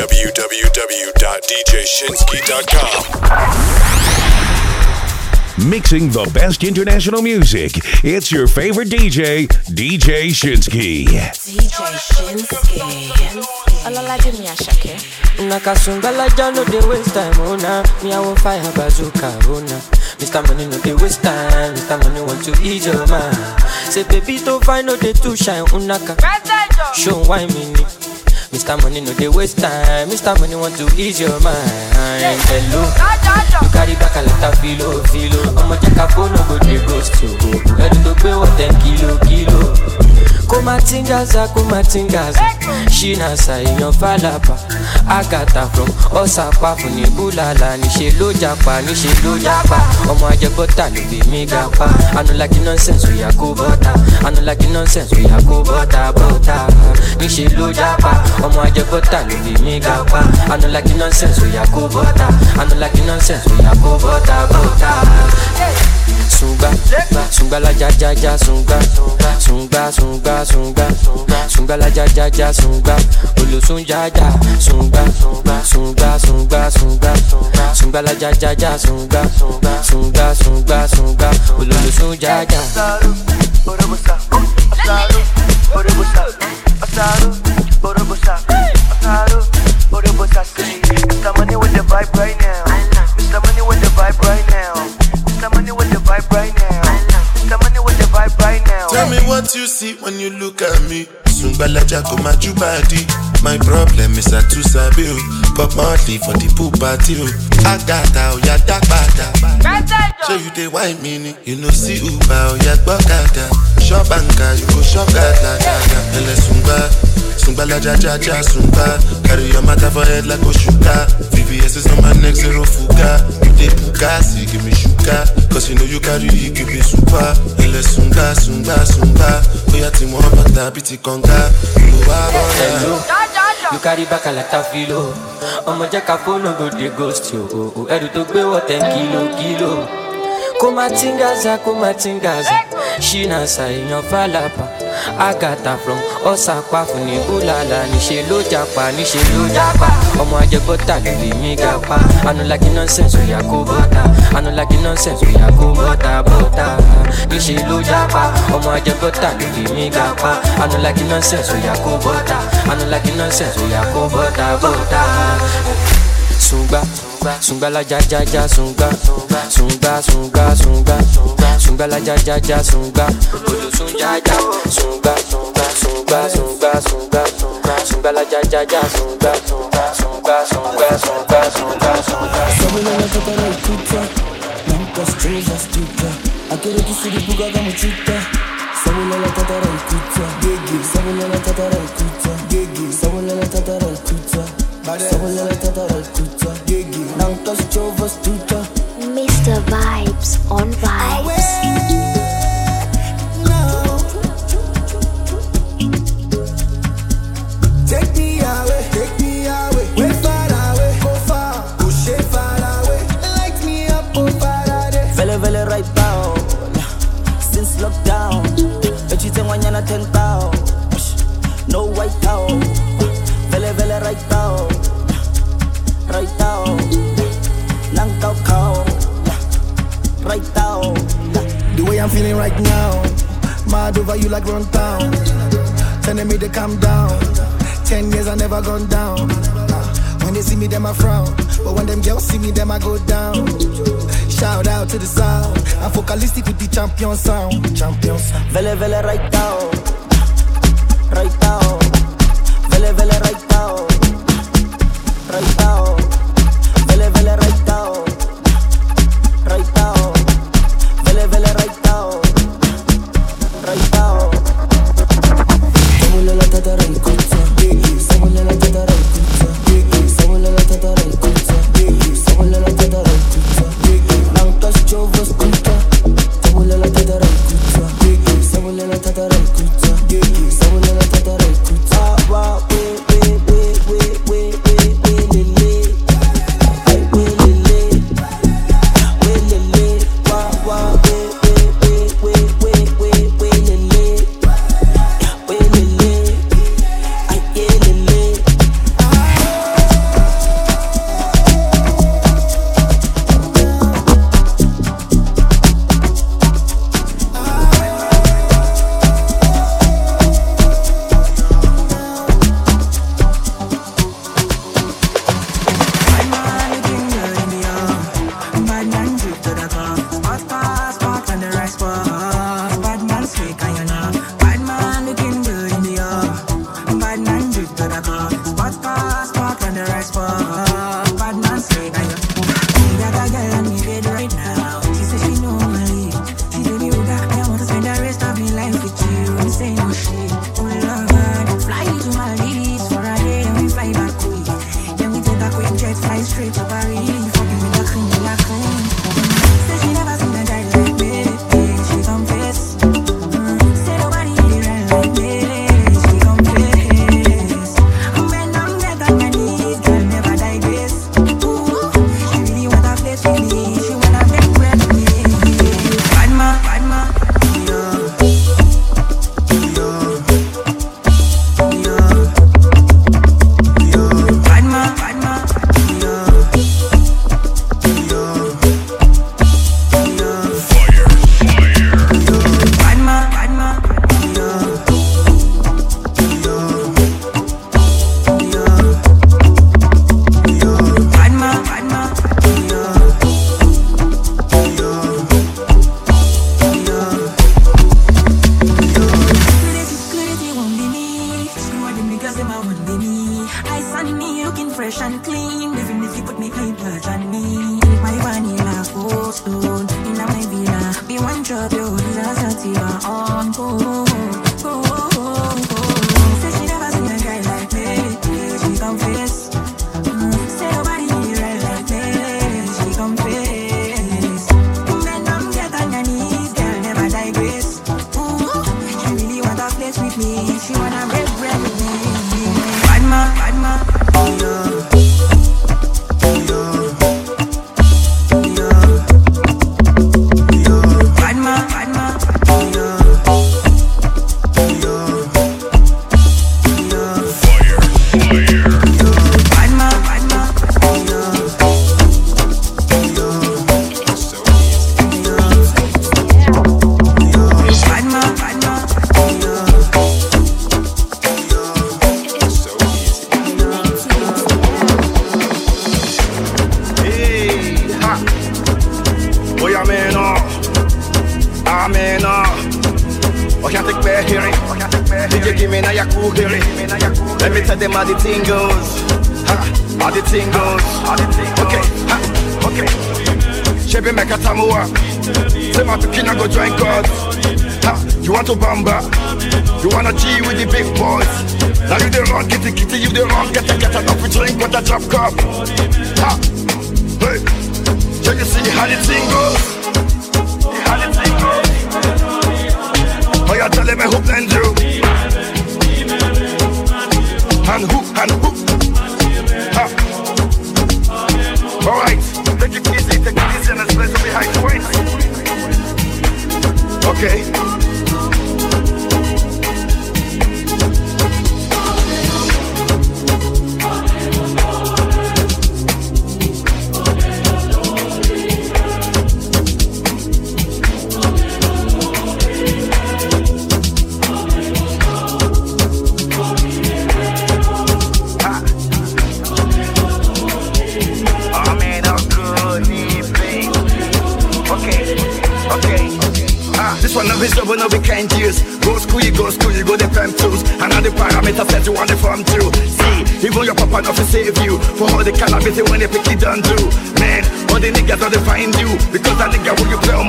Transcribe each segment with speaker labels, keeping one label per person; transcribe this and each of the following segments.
Speaker 1: www.djshinski.com. Mixing the best international music. It's your favorite DJ, DJ Shinski.
Speaker 2: DJ Shinski. Olalaje mi Asake.
Speaker 3: Nakasungala no dey waste time, oh nah. Me I want fire bazooka, oh nah. Mr. Money no dey waste time, Mr. Money want to ease your mind. Say baby to find no dey too shine, unaka. Show why me ni. Mr. Money no dey waste time, Mr. Money want to ease your mind. Hello, you carry back a lot of filo, filo. Ọmọ jẹ́ ká fóònù go dey ghost you. Ẹni tó gbé wọ̀ ten kilo, kilo. Kumatingaza kumatingaza. Ṣínàṣà èèyàn fàlàbà àgàtà from ọ̀sàpá fún ní búlàlà níṣẹ́ ló japa níṣẹ́ ló japa. Ọmọ ajẹbọ́tà ló bí mi ga pa anulaki nonsense oya kó bọ́tà anulaki nonsense oya kó bọ́tà bọ́tà níṣẹ́ ló japa. Ọmọ ajẹbọ́tà ló bí mi ga pa anulaki nonsense oya kó bọ́tà anulaki nonsense oya kó bọ́tà bọ́tà sunga sunga la ja ja ja sunga sunga sunga sunga. Sunga la ja ja ja sunga. Olosun ja ja sunga. Sunga sunga sunga sunga. La ja ja ja sunga. Sunga sunga sunga. Olosun ja ja.
Speaker 4: Mr. Money with the vibe right now.
Speaker 5: What you see when you look at me. Sungbalaja go my body. My problem is I too sabi o. Pop monthly for the pool party o. Agata oya dagbada. Show you the wine mini. You know see Uber oya gbọ́kada. Shop anka you go shop gada gada. Ele sungba. Sungbalaja ja ja sungba. Carry your matter for head like Oshuka. VVS is on my neck zero fuga. You dey bugasi give me sugar. Cause you know you carry it give me super. Ele sunga sunga sunga. Oya ti mo bàtà bí ti kànga. Ìlú wa bọ̀dà.
Speaker 3: Hello. You carry back a lot of filo. ọmọ jẹ́ ká fóònù go dey ghost you. o, o. ẹrù tó gbé wọ̀ ten kilo kilo. kó má tingaza kó má tingaza ṣínàṣà èèyàn fàlàbà àgàtà from ọ̀sàpá fún ní búlàlà níṣẹ́ ló japa níṣẹ́ ló japa. Ọmọ ajẹbọ́tà ló lè mí ga pa anulaki nonsense oya kó bọ́tà anulaki nonsense oya kó bọ́tà bọ́tà níṣẹ́ ló japa. Ọmọ ajẹbọ́tà ló lè mí ga pa anulaki nonsense oya kó bọ́tà anulaki nonsense oya kó bọ́tà bọ́tà sunga sunga la ja ja ja sunga sunga sunga sunga sunga la ja ja ja sunga olosun ja ja sunga sunga sunga sunga sunga sunga la ja ja ja sunga sunga sunga sunga sunga sunga sunga
Speaker 6: Sabulala tatara ikuta Namka stroza stuka Akere kisiri buga kama chuta Sabulala tatara ikuta Gigi Sabulala tatara ikuta Gigi Sabulala tatara ikuta Sabulala tatara ikuta Gigi Namka strova stuka
Speaker 7: Mr. Vibes on Vibes.
Speaker 6: Take me away, take me away, way far away, go far, push it far away, light me up, Faraday.
Speaker 3: vele vele right down since lockdown. Echitengwanyana 10 town no white town vele vele right down right down nang kau kau right down
Speaker 6: The way I'm feeling right now, mad over you like run town. Telling me to calm down. Ten years I never gone down. When they see me, them I frown. But when them girls see me, them I go down. Shout out to the sound. I'm focalistic with the champion sound. Champion sound.
Speaker 3: vele vele right down right down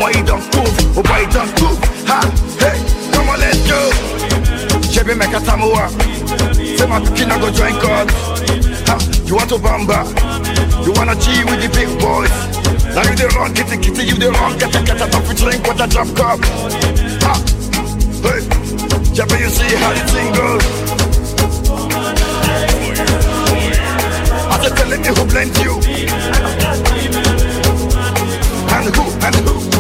Speaker 8: Omo, it don't move. Omo, it don't move. Ha, hey, come on, let's go. Shebi make a samoa. Say my picking, I go join God. Ha, you want to bamba? You wanna G with the big boys? Now you the wrong, kitty, kitty, you the wrong. Get a, get a, top with drink, what a drop cup. Ha, hey, Shebi, you see how the thing goes. I'm telling me who blends you. And who, and who.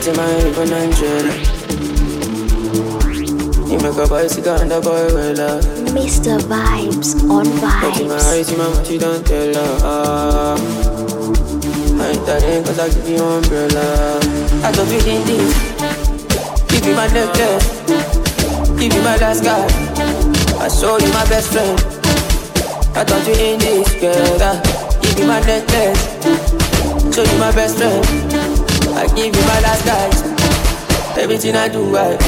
Speaker 9: You
Speaker 10: to my
Speaker 11: even Angela. You make a sit down, the boy well up.
Speaker 7: Mr. Vibes on
Speaker 11: Look in my
Speaker 7: Vibes.
Speaker 11: eyes, my mouth, you don't tell her. I ain't that cause I give you umbrella. I don't be in this. Give you my necklace. Give you my last card. I show you my best friend. I thought you in this, girl. Give you my necklace. Show you my best friend. I give you my last card. Everything I do, I.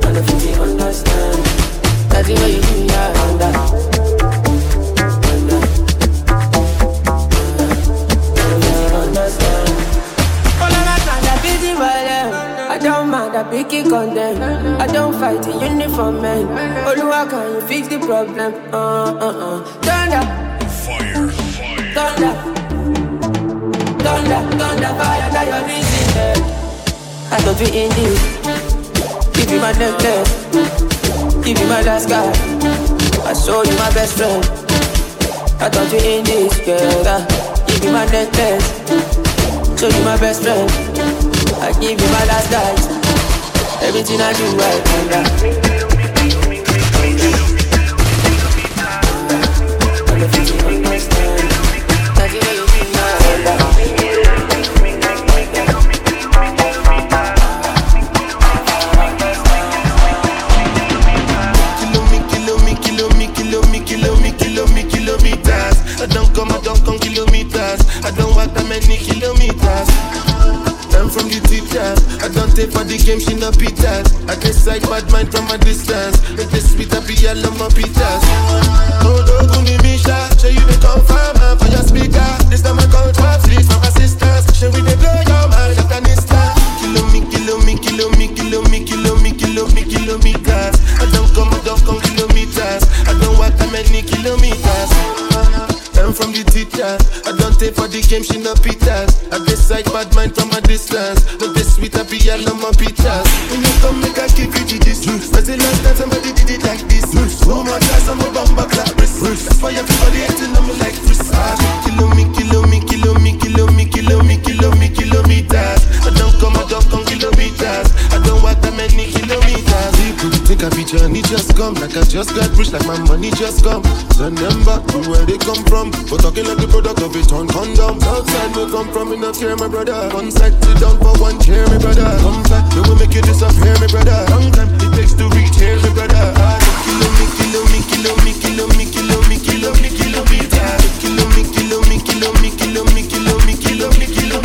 Speaker 11: I don't think you do me, I under. I I pick it on them. I don't fight the uniform man. Oluwa, can you fix the problem? Uh uh uh. In this. Give you my necklace. Give you my last guy. I show you my best friend. I thought you in this, girl. Give you my necklace. Show you my best friend. I give you my last guy. Everything I do, I under.
Speaker 12: I for the game, she no pitas. I decide bad mind from a distance. Make this sweet happy, I love my pitas. Oh, go me, Misha. Show you the confirm man, for your speaker. This time I call six from my sisters. Show we the blow your mind, Afghanistan. Kilo me, kilo me, kilo me, kilo me, kilo me, kilo me, kilometers. I don't come, I don't come kilometers. I don't walk that many kilometers. I'm from the teachers. I don't take for the game, she no pitas. I decide bad mind from a distance. I love my pictures. Come like I just got rich, like my money just come. Send them back to where they come from. But talking like the product of it on condom. Outside we come from, not care, my brother. One side sit down for one chair, my brother. Come back, we will make you disappear, my brother. Long time it takes to reach here, my brother. Ah, Kilo me, kilo me, kilo me, kilo me, kilo me, kilo me, kilometers. Kilo me, kilo me, kilo me, kilo me, kilo me, kilo me. Kilo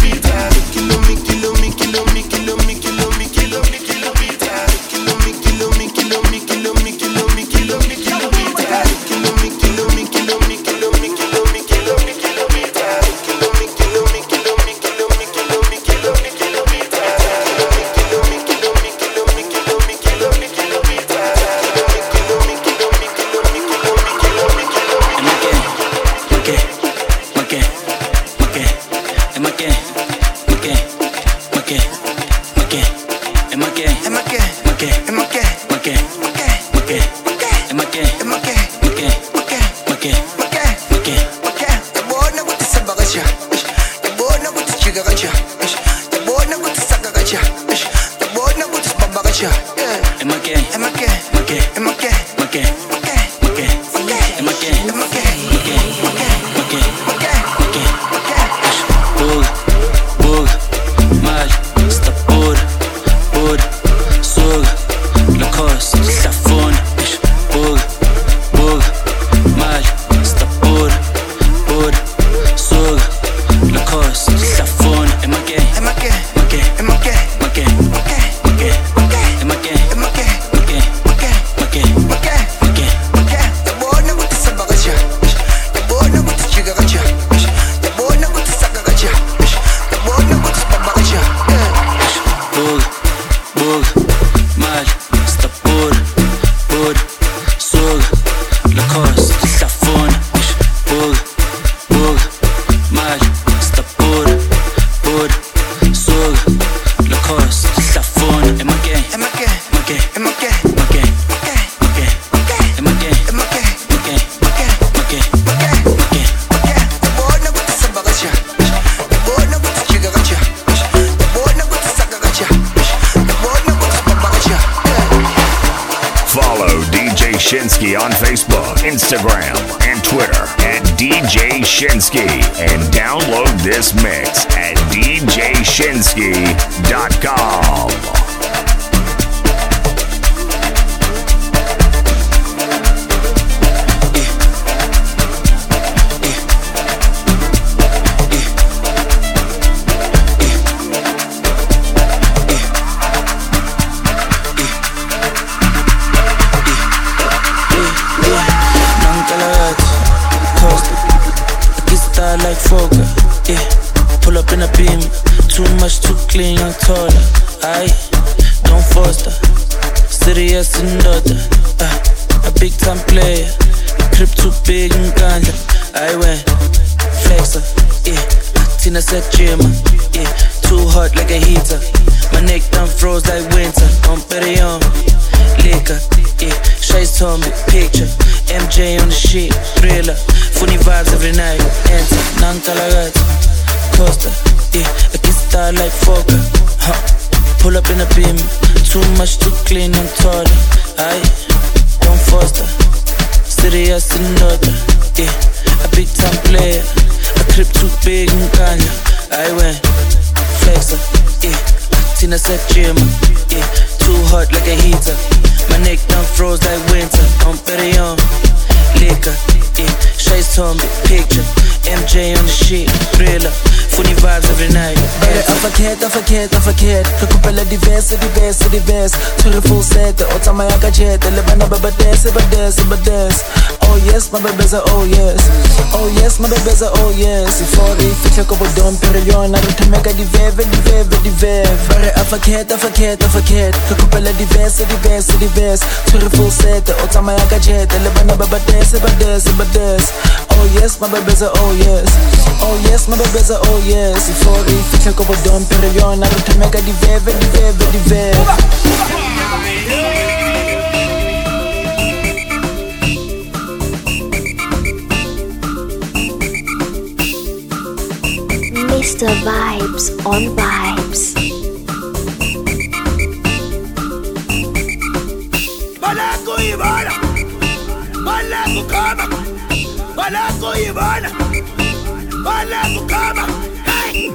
Speaker 13: big and I went flexer. Yeah, Tina said gym. Yeah, too hot like a heater. My neck done froze like winter. I'm better young. Liquor. Yeah, Shades picture. MJ on the shit, thriller. Funny vibes every night.
Speaker 14: Bare afakhet, afakhet, afakhet Re kopela diverse, diverse, diverse. Tshwere full set, o tsamaya ka jet. Le bana ba ba dance, ba dance, ba dance Oh yes, my mabebeza, oh yes. Oh yes, my mabebeza, oh yes. Before re fitlhe ko bodompe re yona Re thomeka diveve, diveve, diveve Bare afakhet, afakhet, afakhet Re kopela diverse, diverse, diverse. Tshwere full set, o tsamaya ka jet. Le bana ba ba dance, ba dance, ba dance Oh yes, my mabebeza, oh yes. Oh yes, my mabebeza, oh yes. Before re fitlhe ko bodompe re yona Re thomeka diveve, diveve, diveve
Speaker 7: Mr. Vibes on Vibes.
Speaker 12: Balako ibona Balako kama Balako ibona Balako kama Hey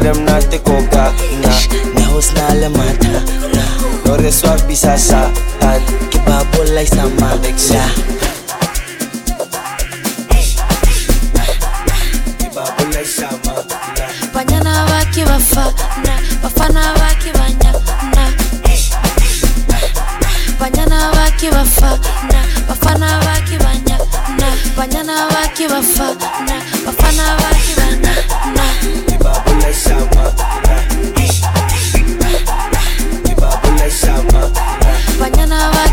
Speaker 15: them not to go back nah. Nahos na alamata na
Speaker 16: Lore na bisasahan Kibabol na sa mabigla na ay sa na Panyana waki na Wafana waki na
Speaker 17: Panyana waki na Wafana waki na Panyana waki na Wafana waki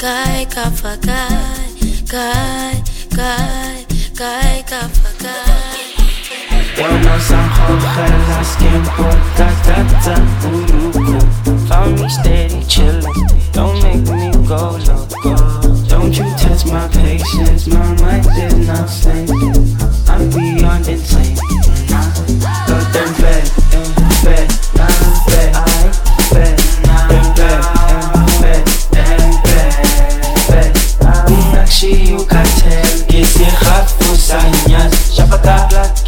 Speaker 17: kai kafa kai. Kai kai kai kafa kai.
Speaker 18: Vamos a joder las que importa tata uruku Call me steady chillin', don't make me go loco. Don't you test my patience, my mind is not sane. I'm beyond insane Go them bed
Speaker 19: שיהיו קצר, גזיר חטפו סעניין, שבתה פלט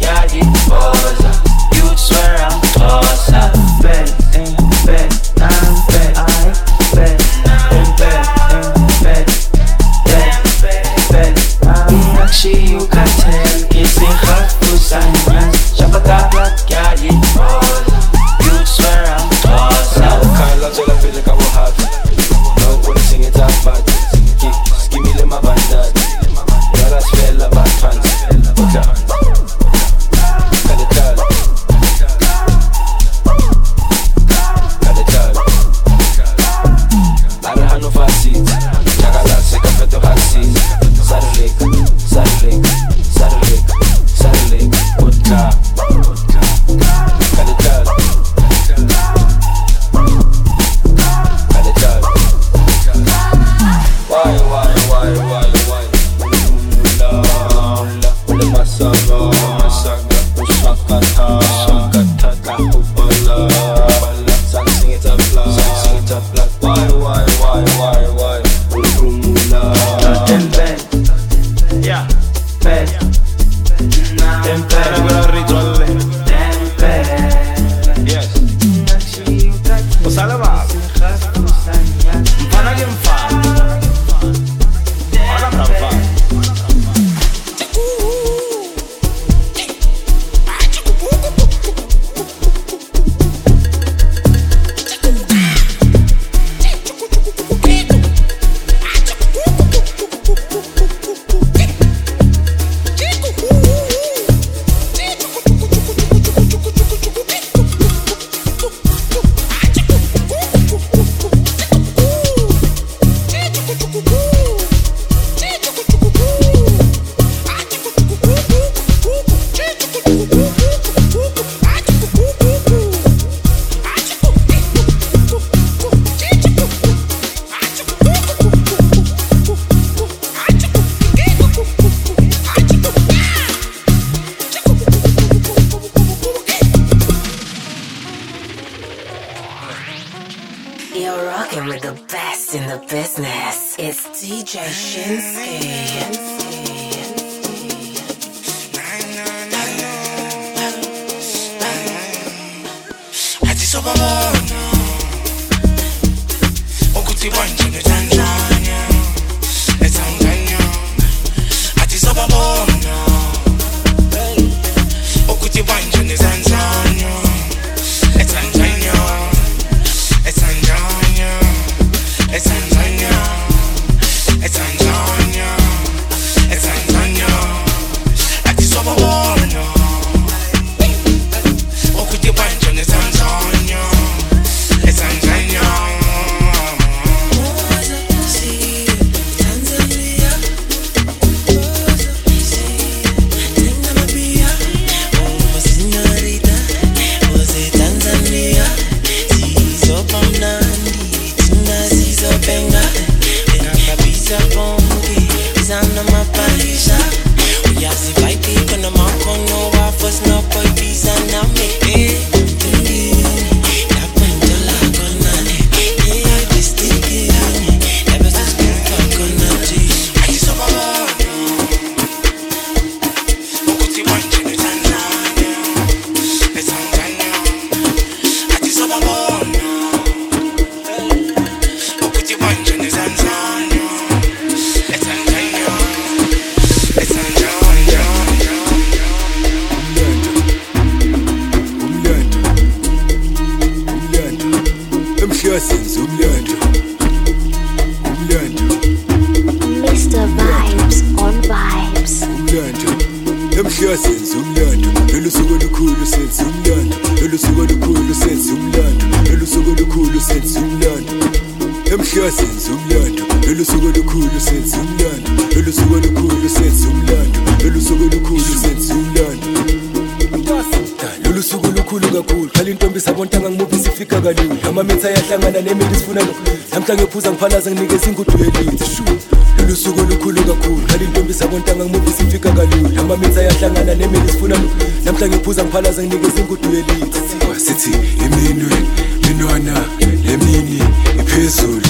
Speaker 19: iphezulu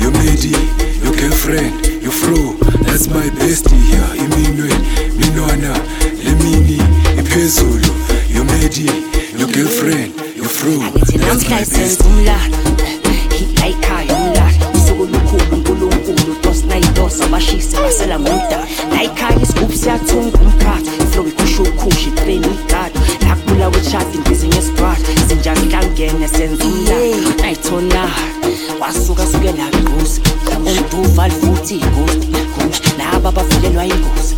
Speaker 19: your midi your girlfriend your fro that's my bestie yeah iminwe minwana lemini iphezulu. Your midi your girlfriend your fro that's my bestie.
Speaker 20: umlando hilayikhaya umlando usuku olukhulu unkulunkulu tosinayidosa abashisi basela ngomdala layikhaya isigubhu siyathunga umkhathi iflow ikhusha ukhushi itreni igada lakubula weshadi ngizinye esibrat zinjani hlangene senza umlando. Nayithona wasuka suke la ingozi umduva lifuthi ingozi laba bavelelwa ingozi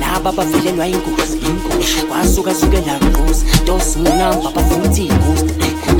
Speaker 20: laba bavelelwa
Speaker 9: ingozi wasuka suke la
Speaker 21: ingozi tosunamba bafuthi ingozi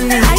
Speaker 21: Zangu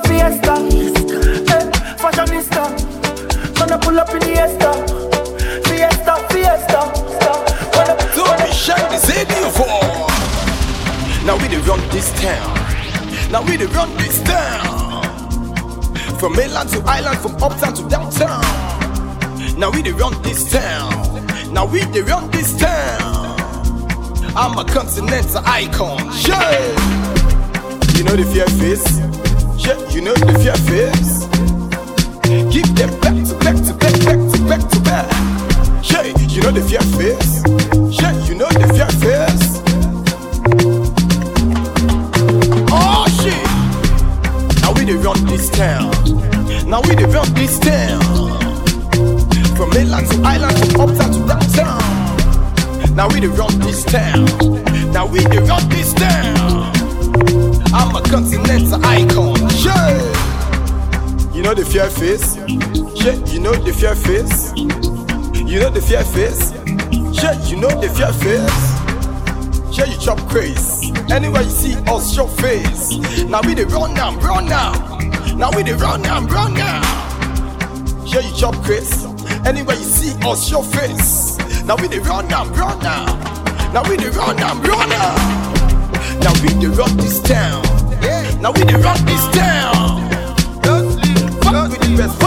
Speaker 9: for
Speaker 19: fiesta. Eh, hey, fashionista. Gonna pull up in the Esta. Fiesta, fiesta.
Speaker 8: Gonna, gonna shine the radio for. Now we the run this town. Now we the run this town. From mainland to island, from uptown to downtown. Now we the run this town. Now we the run this town. I'm a continental icon. Yeah. You know the fear face. Yeah, you know the fear face. Give them back to back to back back to back to back. Yeah, you know the fear face. Yeah, you know the fear face. Oh shit! Now we dey run this town. Now we dey run this town. From mainland to island, from uptown to downtown. Now we dey run this town. Now we dey run this town. I'm a continental icon. Yeah, You know the fear face. Yeah, you know the fear face. You know the fear face. Yeah, you know the fear face. Yeah, you chop craze. Anywhere you see us, your face. Now we the run now, run now. Now we the run now, run now. Yeah, you chop craze. Anywhere you see us, your face. Now we the run now, run now. Now we the run now, run now. Now we the run this town. Now we the rock this town. Just the best.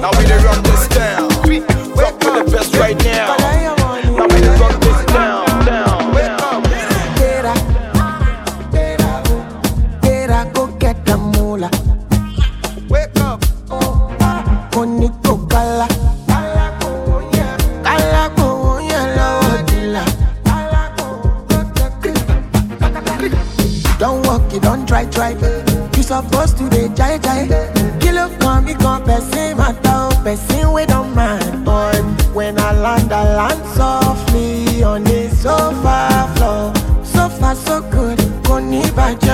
Speaker 8: Now we the rock this town. Rock with the best right now.
Speaker 22: land I land softly on the sofa floor. Sofa so good,
Speaker 23: kò ní bàjẹ́.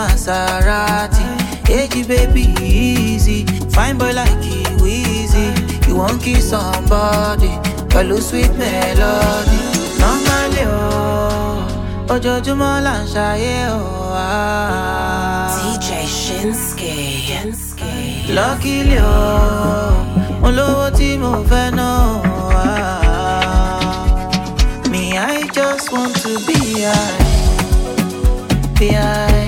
Speaker 23: Maserati. Eji baby easy, fine boy like you easy. You won't kiss somebody, pẹ̀lú sweet melody. Normally o, ojoojúmọ́ là ń ṣayé oh, ah. o.
Speaker 2: DJ Shinski. Shinski.
Speaker 23: Luckily o, oh, mo lówó tí. Ah. Me, I just want to be high, be high.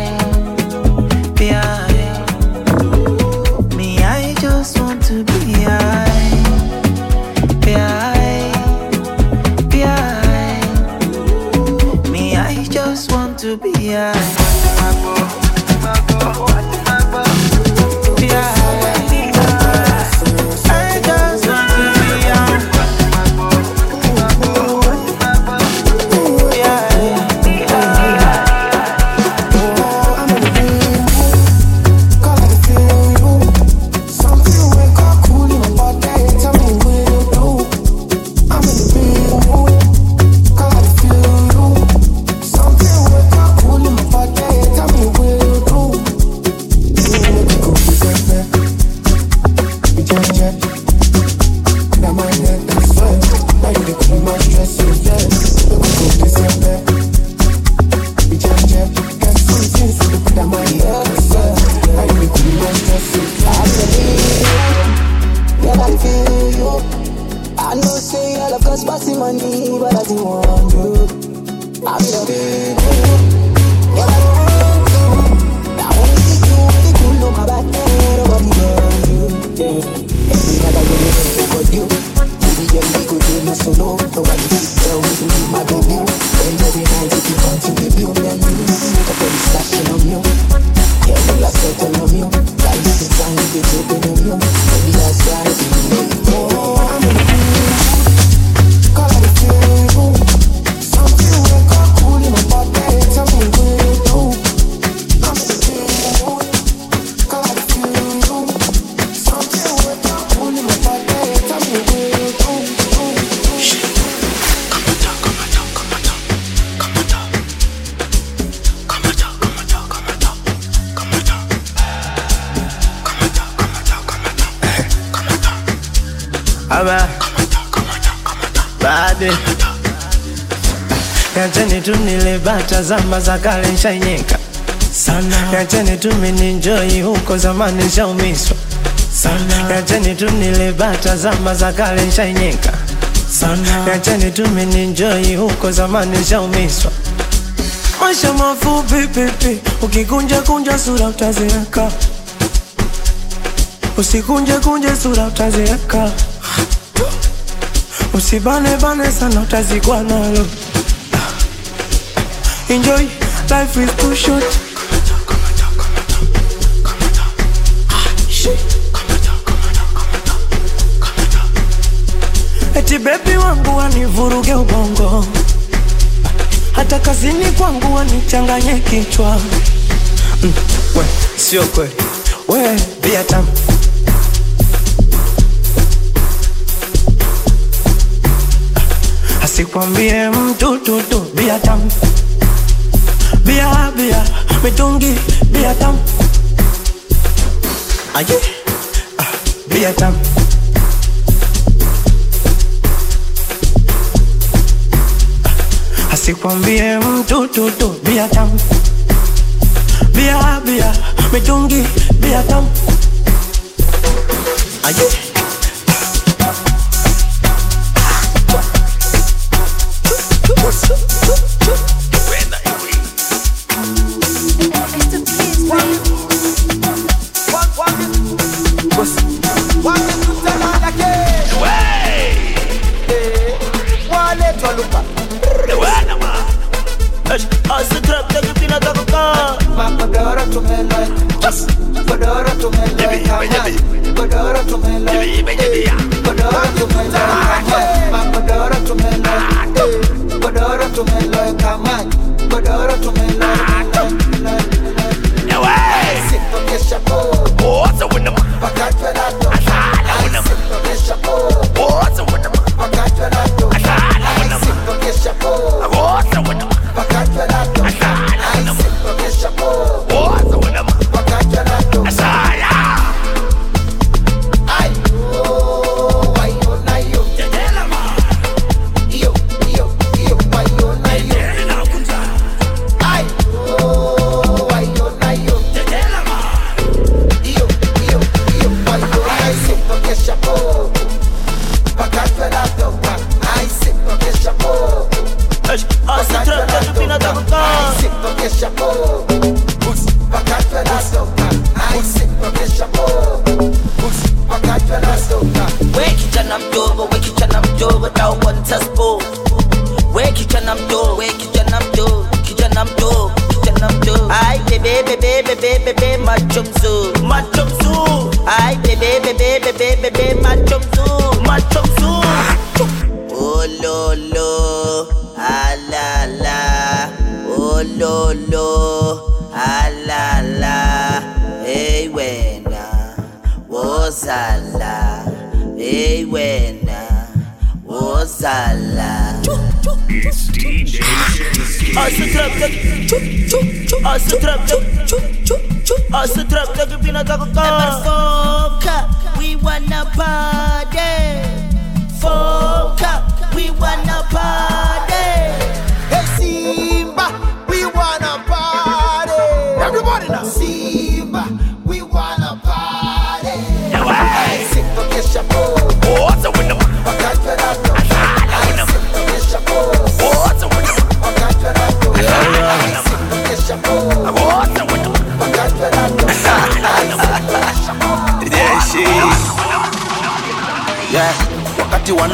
Speaker 13: za zama za kale nshaenyeka sana, yacheni tumeninjoi huko zamani nshaumiswa sana, yacheni tunilebata zama za kale nshaenyeka sana, yacheni tumeninjoi huko zamani nshaumiswa maisha mafupi pipi, ukikunja kunja sura utazeeka, usikunje kunje sura utazeeka, usibane bane sana utazikwa nalo. Enjoy, life is too short. Eti bebi wangu wanivuruge ubongo, hata kazini kwangu wanichanganye kichwa. Mm, we, sio kweli we, bia tamu asikwambie mtu tutu bia tamu Bia, bia, mitungi, bia tamu Aye, ah, bia tamu Asikwambie mtu tutu, bia tamu Bia, bia, mitungi, bia tamu Aye,
Speaker 8: to me like Badara to me like
Speaker 24: Badara to me like Badara to me like Badara to me like Badara to me like Badara to
Speaker 22: me like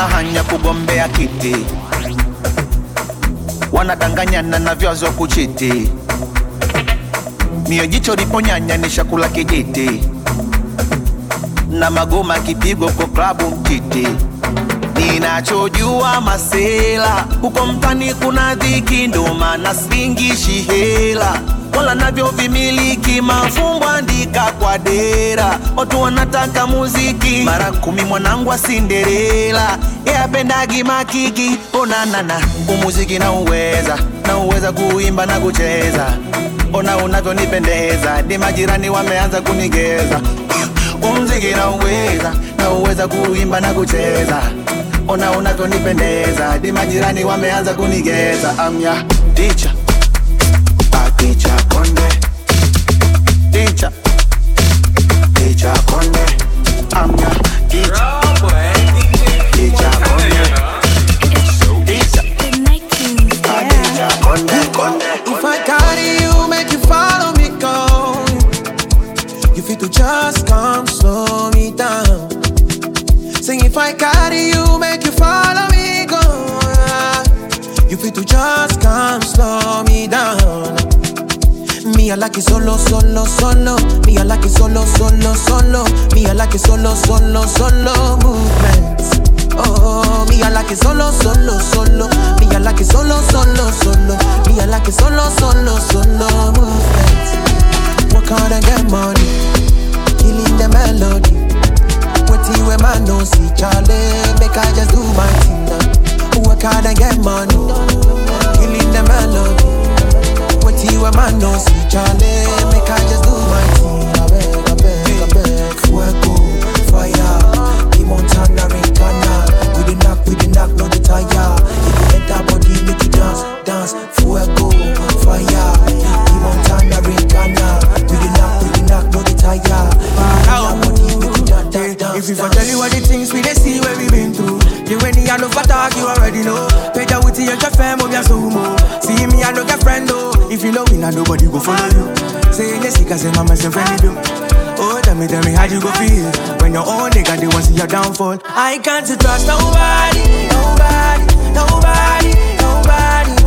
Speaker 22: wanahanya kugombea kiti. Wanadanganyana na vyazo kuchiti. Mio jicho liponyanya ni shakula kijiti. Na magoma kipigo kwa klabu mtiti. Ninachojua masela huko mtani kuna dhiki ndo maana singishi hela. Wala navyo vimiliki mafumbo andika kwa dera. Watu wanataka muziki mara kumi mwanangu wa sinderela yapendagi makiki onanana umuziki na uweza na uweza kuimba na kucheza. Ona unavyonipendeza ni majirani wameanza kunigeza. Umziki na uweza na uweza kuimba na kucheza. Ona unavyonipendeza ni majirani wameanza kunigeza. Amya ticha
Speaker 9: like solo, solo, solo. Me, I like it solo, solo, solo. Me, I like it solo, solo, solo movements. Oh, me, I like it solo, solo, solo. Me, I like it solo, solo, solo. Me, I like it solo, solo, solo movements. Work hard and get money, killing the melody. Waiting where man no see Charlie, make I just do my thing now. Work hard and get money, killing the melody. Waiting where man no see Charlie,
Speaker 25: cause mama say friend do Oh tell me tell me how you go feel. When your own nigga they want see your downfall. I can't trust Nobody Nobody Nobody Nobody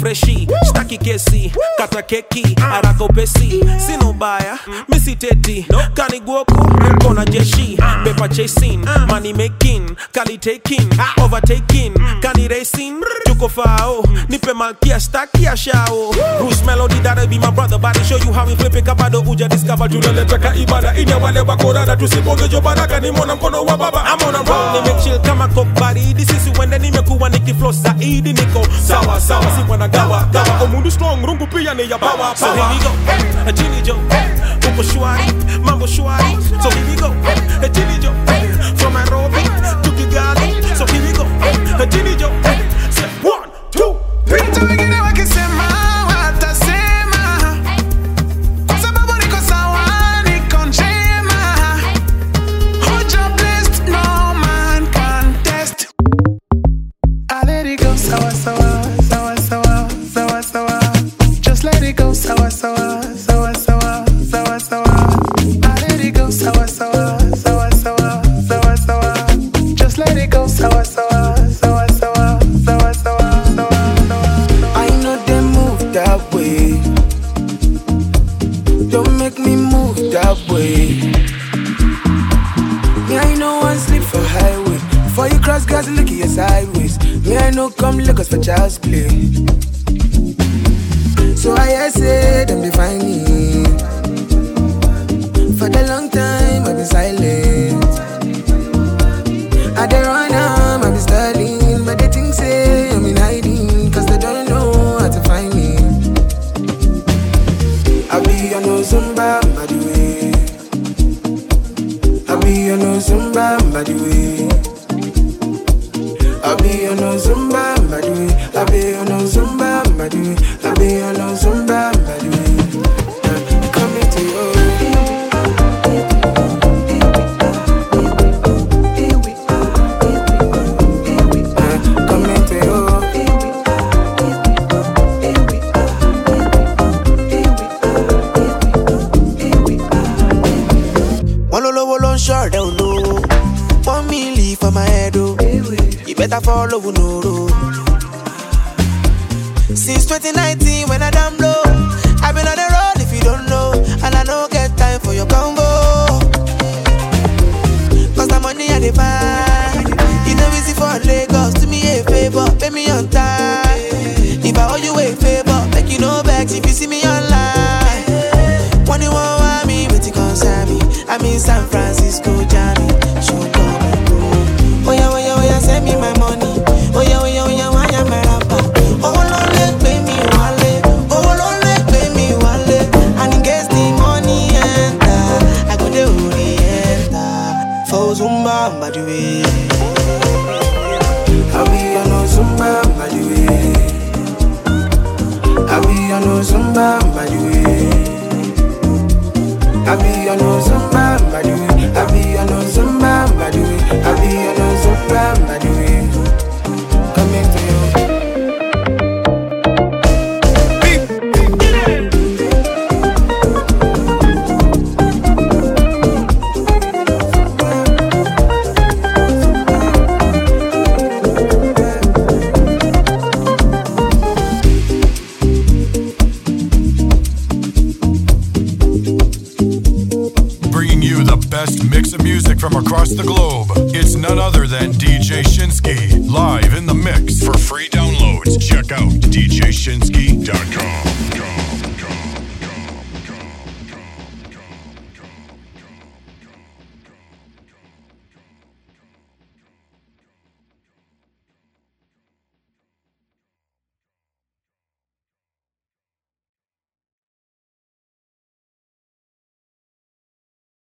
Speaker 26: freshi staki kesi kata keki haraka upesi sina ubaya misiteti kaniguoku kona jeshi. Pepa chasing money making kali taking overtaking kani racing. Tuko fao nipe malkia staki ya shao. Bruce Melody that'll be my brother body show you how we flip it kabado uja discover tunaleta ka ibada. Inya wale wakorada tusipongejo baraka ni mwana mkono wa baba I'm on a roll. Nimechill kama coke sisi wende nimekuwa nikiflow zaidi niko sawa sawa. Si wana gawa gawa omundu strong rungu pia ni ya bawa so here we go hey, chini jo uko shwari mambo shwari so here we go. Hey, chini jo from Nairobi to Kigali. So here we go. Hey, chini jo say one
Speaker 22: I no come Lagos for child's play. So I hear say them they find me. For the long time I've been silent.